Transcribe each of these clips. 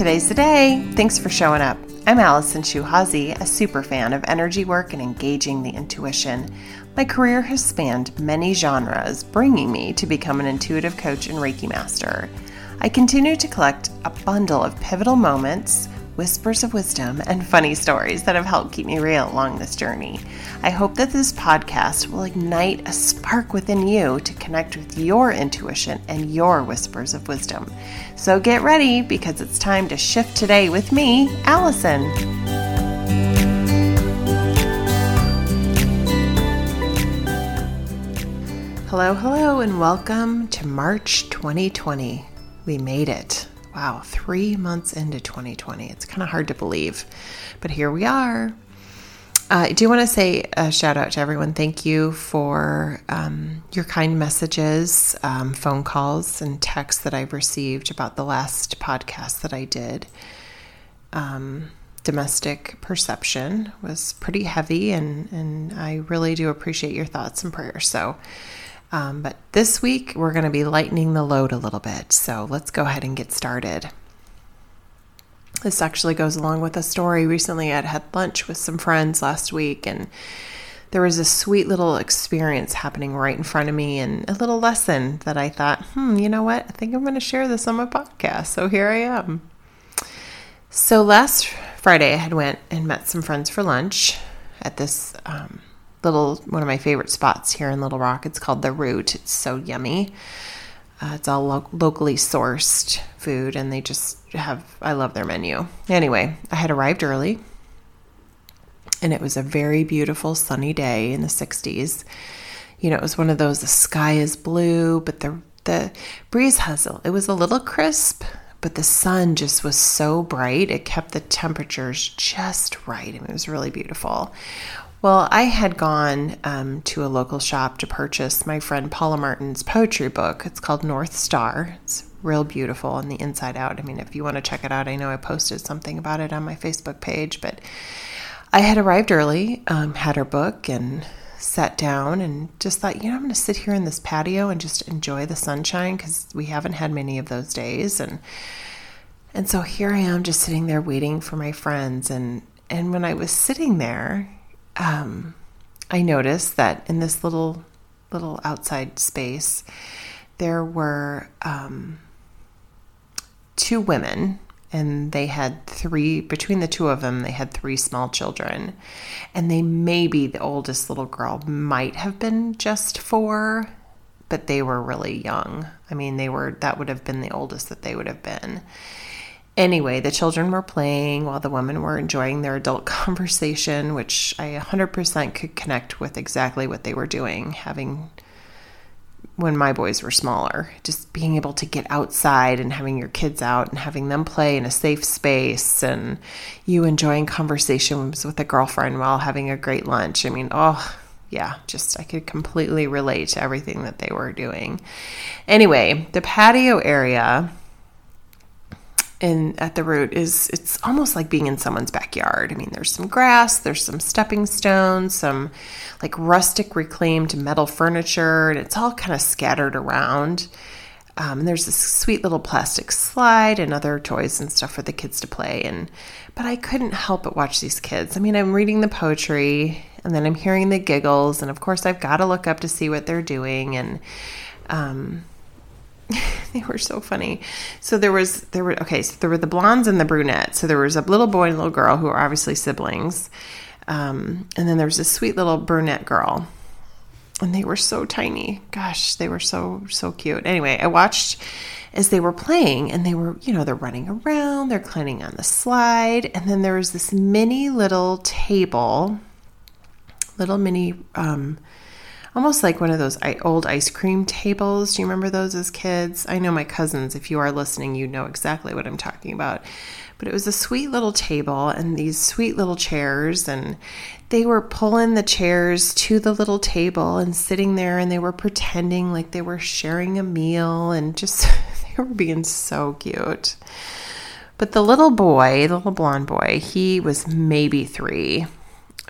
Today's the day. Thanks for showing up. I'm Allison Shuhazi, a super fan of energy work and engaging the intuition. My career has spanned many genres, bringing me to become an intuitive coach and Reiki master. I continue to collect a bundle of pivotal moments whispers of wisdom, and funny stories that have helped keep me real along this journey. I hope that this podcast will ignite a spark within you to connect with your intuition and your whispers of wisdom. So get ready because it's time to shift today with me, Allison. Hello, hello, and welcome to March 2020. We made it. Wow, three months into 2020. It's kind of hard to believe, but here we are. Uh, I do want to say a shout out to everyone. Thank you for um, your kind messages, um, phone calls, and texts that I've received about the last podcast that I did. Um, domestic perception was pretty heavy, and, and I really do appreciate your thoughts and prayers. So, um, but this week, we're going to be lightening the load a little bit. So let's go ahead and get started. This actually goes along with a story. Recently, I had lunch with some friends last week, and there was a sweet little experience happening right in front of me and a little lesson that I thought, hmm, you know what? I think I'm going to share this on my podcast. So here I am. So last Friday, I had went and met some friends for lunch at this um, little one of my favorite spots here in Little Rock. It's called the Root. It's so yummy. Uh, it's all lo- locally sourced food, and they just have. I love their menu. Anyway, I had arrived early, and it was a very beautiful sunny day in the 60s. You know, it was one of those. The sky is blue, but the the breeze has it was a little crisp, but the sun just was so bright. It kept the temperatures just right. I mean, it was really beautiful. Well, I had gone um, to a local shop to purchase my friend Paula Martin's poetry book. It's called North Star. It's real beautiful on the inside out. I mean, if you want to check it out, I know I posted something about it on my Facebook page, but I had arrived early, um, had her book, and sat down and just thought, you know, I'm going to sit here in this patio and just enjoy the sunshine because we haven't had many of those days. And and so here I am, just sitting there waiting for my friends. And and when I was sitting there, um, I noticed that in this little little outside space, there were um, two women, and they had three. Between the two of them, they had three small children, and they maybe the oldest little girl might have been just four, but they were really young. I mean, they were that would have been the oldest that they would have been. Anyway, the children were playing while the women were enjoying their adult conversation, which I 100% could connect with exactly what they were doing, having when my boys were smaller, just being able to get outside and having your kids out and having them play in a safe space and you enjoying conversations with a girlfriend while having a great lunch. I mean, oh, yeah, just I could completely relate to everything that they were doing. Anyway, the patio area in at the root is it's almost like being in someone's backyard. I mean, there's some grass, there's some stepping stones, some like rustic reclaimed metal furniture, and it's all kind of scattered around. Um, and there's this sweet little plastic slide and other toys and stuff for the kids to play. And but I couldn't help but watch these kids. I mean, I'm reading the poetry, and then I'm hearing the giggles, and of course, I've got to look up to see what they're doing. And um, they were so funny. So there was there were okay, so there were the blondes and the brunettes. So there was a little boy and a little girl who are obviously siblings. Um, and then there was this sweet little brunette girl. And they were so tiny. Gosh, they were so so cute. Anyway, I watched as they were playing and they were, you know, they're running around, they're climbing on the slide, and then there was this mini little table, little mini um almost like one of those old ice cream tables. Do you remember those as kids? I know my cousins, if you are listening, you know exactly what I'm talking about. But it was a sweet little table and these sweet little chairs, and they were pulling the chairs to the little table and sitting there, and they were pretending like they were sharing a meal, and just they were being so cute. But the little boy, the little blonde boy, he was maybe three,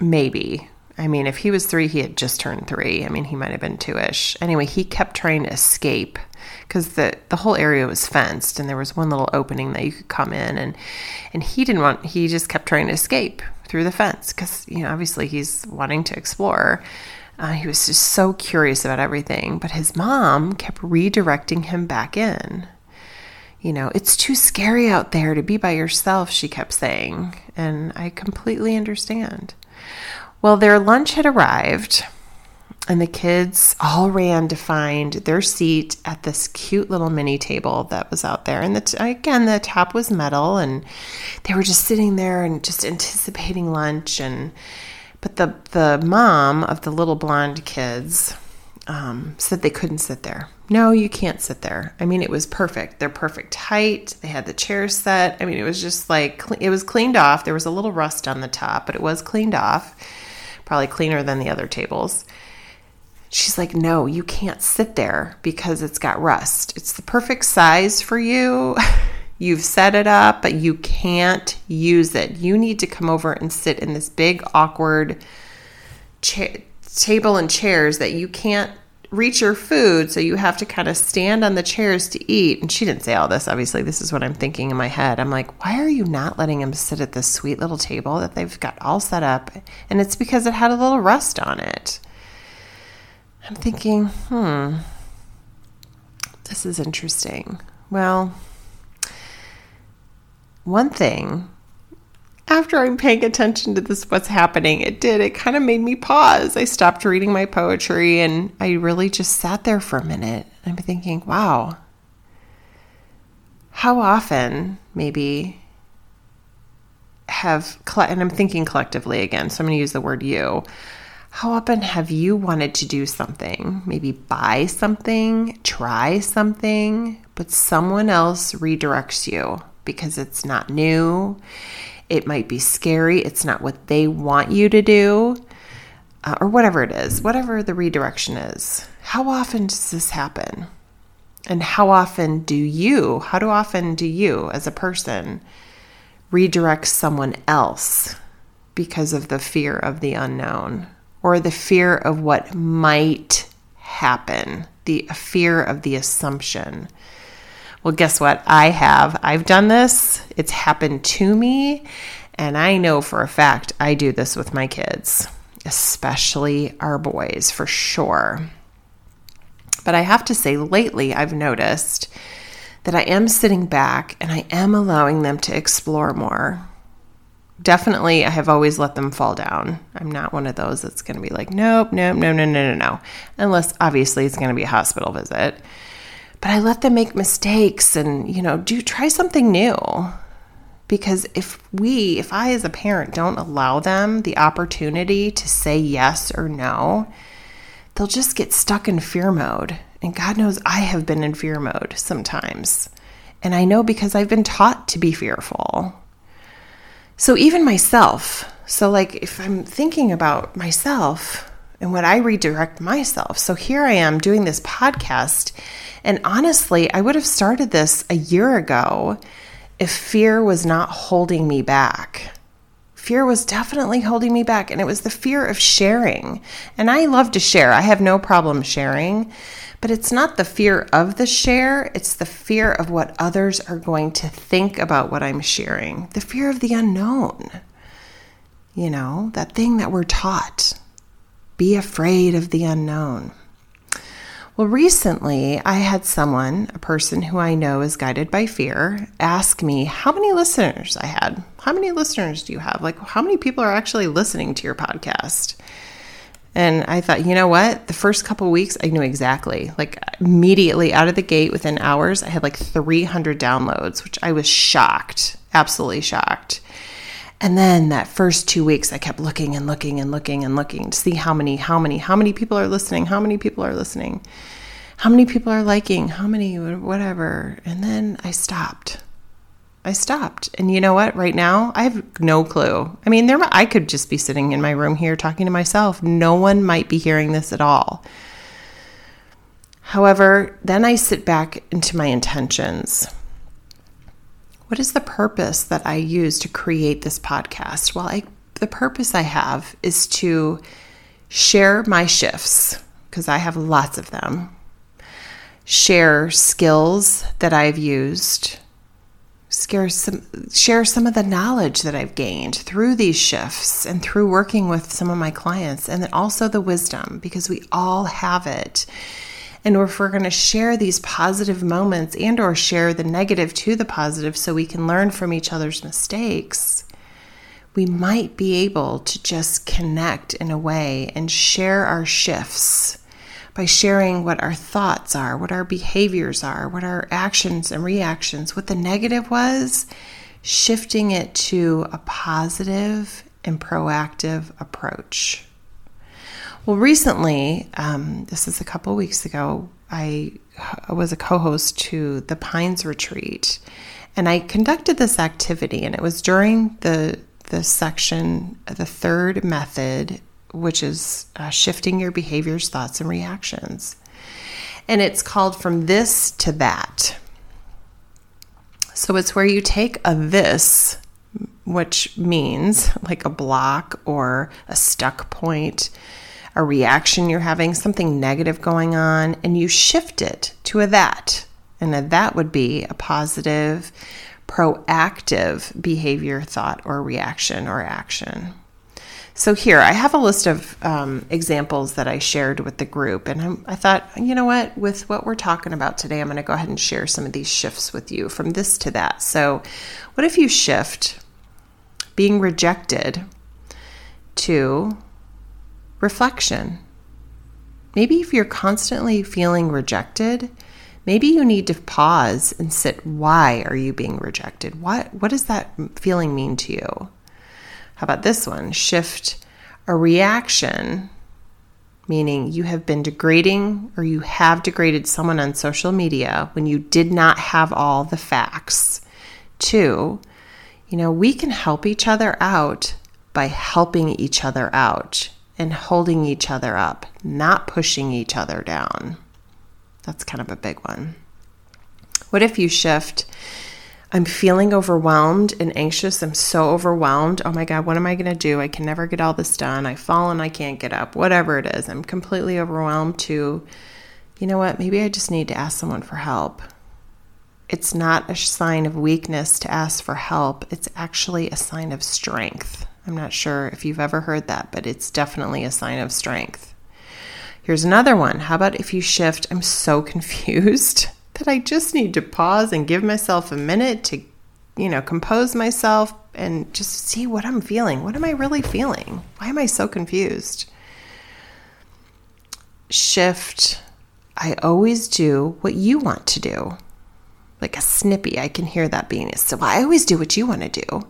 maybe I mean, if he was three, he had just turned three. I mean, he might have been two ish. Anyway, he kept trying to escape because the, the whole area was fenced and there was one little opening that you could come in and and he didn't want he just kept trying to escape through the fence because you know obviously he's wanting to explore uh, he was just so curious about everything but his mom kept redirecting him back in you know it's too scary out there to be by yourself she kept saying and i completely understand well their lunch had arrived and the kids all ran to find their seat at this cute little mini table that was out there. And the t- again, the top was metal, and they were just sitting there and just anticipating lunch. And but the the mom of the little blonde kids um, said they couldn't sit there. No, you can't sit there. I mean, it was perfect. They're perfect height. They had the chairs set. I mean, it was just like it was cleaned off. There was a little rust on the top, but it was cleaned off. Probably cleaner than the other tables She's like, No, you can't sit there because it's got rust. It's the perfect size for you. You've set it up, but you can't use it. You need to come over and sit in this big, awkward cha- table and chairs that you can't reach your food. So you have to kind of stand on the chairs to eat. And she didn't say all this. Obviously, this is what I'm thinking in my head. I'm like, why are you not letting him sit at this sweet little table that they've got all set up? And it's because it had a little rust on it. I'm thinking, hmm, this is interesting. Well, one thing, after I'm paying attention to this, what's happening, it did, it kind of made me pause. I stopped reading my poetry and I really just sat there for a minute. I'm thinking, wow, how often maybe have, and I'm thinking collectively again, so I'm going to use the word you how often have you wanted to do something, maybe buy something, try something, but someone else redirects you because it's not new? It might be scary. It's not what they want you to do, uh, or whatever it is, whatever the redirection is. How often does this happen? And how often do you, how do often do you as a person redirect someone else because of the fear of the unknown? or the fear of what might happen, the fear of the assumption. Well, guess what? I have. I've done this. It's happened to me. And I know for a fact I do this with my kids, especially our boys, for sure. But I have to say, lately I've noticed that I am sitting back and I am allowing them to explore more definitely I have always let them fall down. I'm not one of those that's going to be like, nope, nope, no, no, no, no, no. Unless obviously it's going to be a hospital visit. But I let them make mistakes and, you know, do try something new. Because if we, if I as a parent don't allow them the opportunity to say yes or no, they'll just get stuck in fear mode. And God knows I have been in fear mode sometimes. And I know because I've been taught to be fearful. So even myself, so like if I'm thinking about myself and what I redirect myself. So here I am doing this podcast. And honestly, I would have started this a year ago if fear was not holding me back. Fear was definitely holding me back, and it was the fear of sharing. And I love to share, I have no problem sharing. But it's not the fear of the share, it's the fear of what others are going to think about what I'm sharing, the fear of the unknown. You know, that thing that we're taught be afraid of the unknown. Well, recently I had someone, a person who I know is guided by fear, ask me how many listeners I had. How many listeners do you have? Like, how many people are actually listening to your podcast? And I thought, you know what? The first couple weeks, I knew exactly. Like immediately out of the gate, within hours, I had like 300 downloads, which I was shocked, absolutely shocked. And then that first two weeks, I kept looking and looking and looking and looking to see how many, how many, how many people are listening, how many people are listening, how many people are liking, how many, whatever. And then I stopped. I stopped. And you know what? Right now, I have no clue. I mean, there I could just be sitting in my room here talking to myself. No one might be hearing this at all. However, then I sit back into my intentions. What is the purpose that I use to create this podcast? Well, I the purpose I have is to share my shifts because I have lots of them. Share skills that I've used. Share some, share some of the knowledge that I've gained through these shifts and through working with some of my clients, and then also the wisdom because we all have it. And if we're going to share these positive moments and or share the negative to the positive so we can learn from each other's mistakes, we might be able to just connect in a way and share our shifts by sharing what our thoughts are, what our behaviors are, what our actions and reactions, what the negative was, shifting it to a positive and proactive approach. Well, recently, um, this is a couple weeks ago, I was a co host to the Pines Retreat, and I conducted this activity, and it was during the the section, the third method, which is uh, shifting your behaviors, thoughts, and reactions. And it's called From This to That. So it's where you take a this, which means like a block or a stuck point, a reaction you're having, something negative going on, and you shift it to a that. And a that would be a positive, proactive behavior, thought, or reaction or action. So, here I have a list of um, examples that I shared with the group, and I'm, I thought, you know what, with what we're talking about today, I'm going to go ahead and share some of these shifts with you from this to that. So, what if you shift being rejected to reflection? Maybe if you're constantly feeling rejected, maybe you need to pause and sit why are you being rejected? What what does that feeling mean to you? How about this one? Shift a reaction meaning you have been degrading or you have degraded someone on social media when you did not have all the facts. Two, you know we can help each other out by helping each other out and holding each other up not pushing each other down that's kind of a big one. What if you shift? I'm feeling overwhelmed and anxious. I'm so overwhelmed. Oh my God, what am I going to do? I can never get all this done. I fall and I can't get up. Whatever it is, I'm completely overwhelmed to, you know what? Maybe I just need to ask someone for help. It's not a sign of weakness to ask for help, it's actually a sign of strength. I'm not sure if you've ever heard that, but it's definitely a sign of strength. Here's another one. How about if you shift? I'm so confused that I just need to pause and give myself a minute to, you know, compose myself and just see what I'm feeling. What am I really feeling? Why am I so confused? Shift. I always do what you want to do. Like a snippy, I can hear that being. So I always do what you want to do.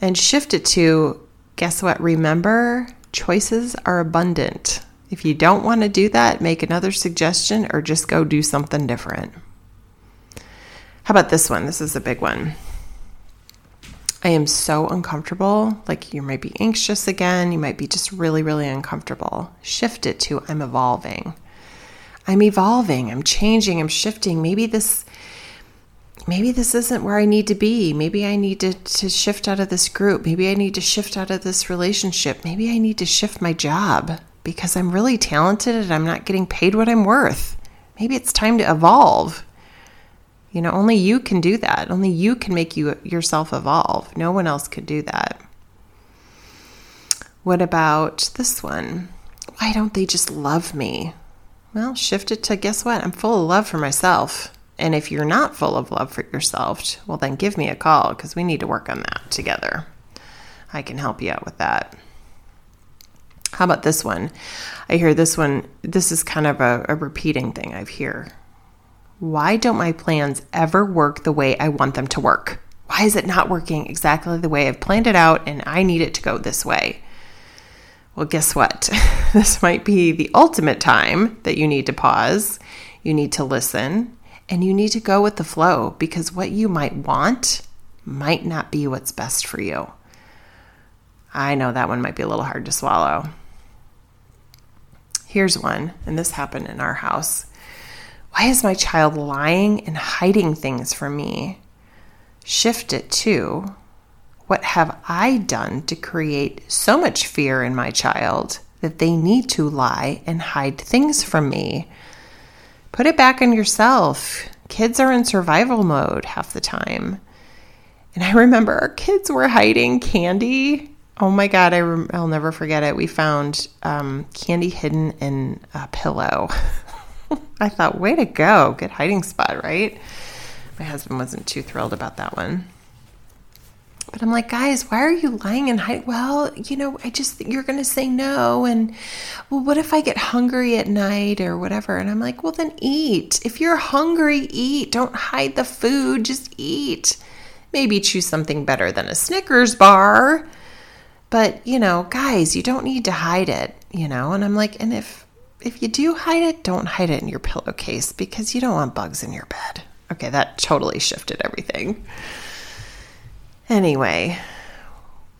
And shift it to guess what? Remember, choices are abundant. If you don't want to do that, make another suggestion or just go do something different. How about this one? This is a big one. I am so uncomfortable. Like you might be anxious again. You might be just really, really uncomfortable. Shift it to I'm evolving. I'm evolving. I'm changing. I'm shifting. Maybe this maybe this isn't where I need to be. Maybe I need to, to shift out of this group. Maybe I need to shift out of this relationship. Maybe I need to shift my job because I'm really talented and I'm not getting paid what I'm worth. Maybe it's time to evolve. You know, only you can do that. Only you can make you yourself evolve. No one else could do that. What about this one? Why don't they just love me? Well, shift it to guess what? I'm full of love for myself. And if you're not full of love for yourself, well, then give me a call because we need to work on that together. I can help you out with that. How about this one? I hear this one. This is kind of a, a repeating thing I hear. Why don't my plans ever work the way I want them to work? Why is it not working exactly the way I've planned it out and I need it to go this way? Well, guess what? this might be the ultimate time that you need to pause. You need to listen and you need to go with the flow because what you might want might not be what's best for you. I know that one might be a little hard to swallow. Here's one, and this happened in our house. Why is my child lying and hiding things from me? Shift it to What have I done to create so much fear in my child that they need to lie and hide things from me? Put it back on yourself. Kids are in survival mode half the time. And I remember our kids were hiding candy. Oh my God, I rem- I'll never forget it. We found um, candy hidden in a pillow. I thought, way to go. Good hiding spot, right? My husband wasn't too thrilled about that one. But I'm like, guys, why are you lying and hiding? Well, you know, I just you're going to say no. And, well, what if I get hungry at night or whatever? And I'm like, well, then eat. If you're hungry, eat. Don't hide the food, just eat. Maybe choose something better than a Snickers bar. But, you know, guys, you don't need to hide it, you know? And I'm like, and if if you do hide it, don't hide it in your pillowcase because you don't want bugs in your bed. Okay, that totally shifted everything. Anyway,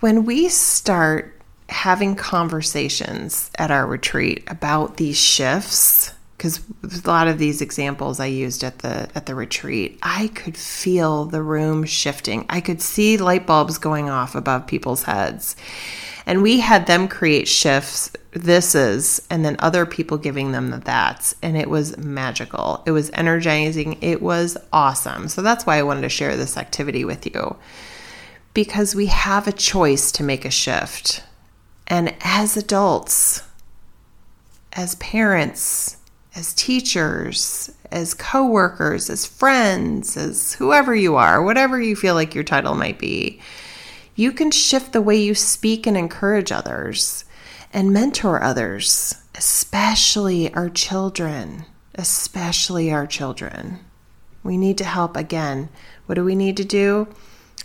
when we start having conversations at our retreat about these shifts, because a lot of these examples I used at the at the retreat, I could feel the room shifting. I could see light bulbs going off above people's heads. And we had them create shifts, this is, and then other people giving them the that's. And it was magical. It was energizing. It was awesome. So that's why I wanted to share this activity with you because we have a choice to make a shift. And as adults, as parents, as teachers, as coworkers, as friends, as whoever you are, whatever you feel like your title might be, you can shift the way you speak and encourage others and mentor others, especially our children, especially our children. We need to help again. What do we need to do?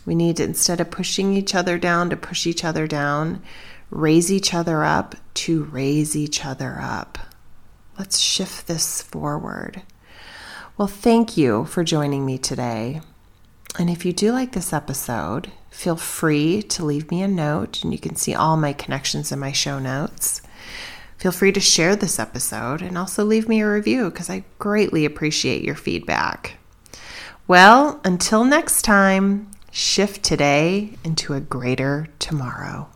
We need to, instead of pushing each other down, to push each other down, raise each other up, to raise each other up. Let's shift this forward. Well, thank you for joining me today. And if you do like this episode, feel free to leave me a note, and you can see all my connections in my show notes. Feel free to share this episode and also leave me a review because I greatly appreciate your feedback. Well, until next time, shift today into a greater tomorrow.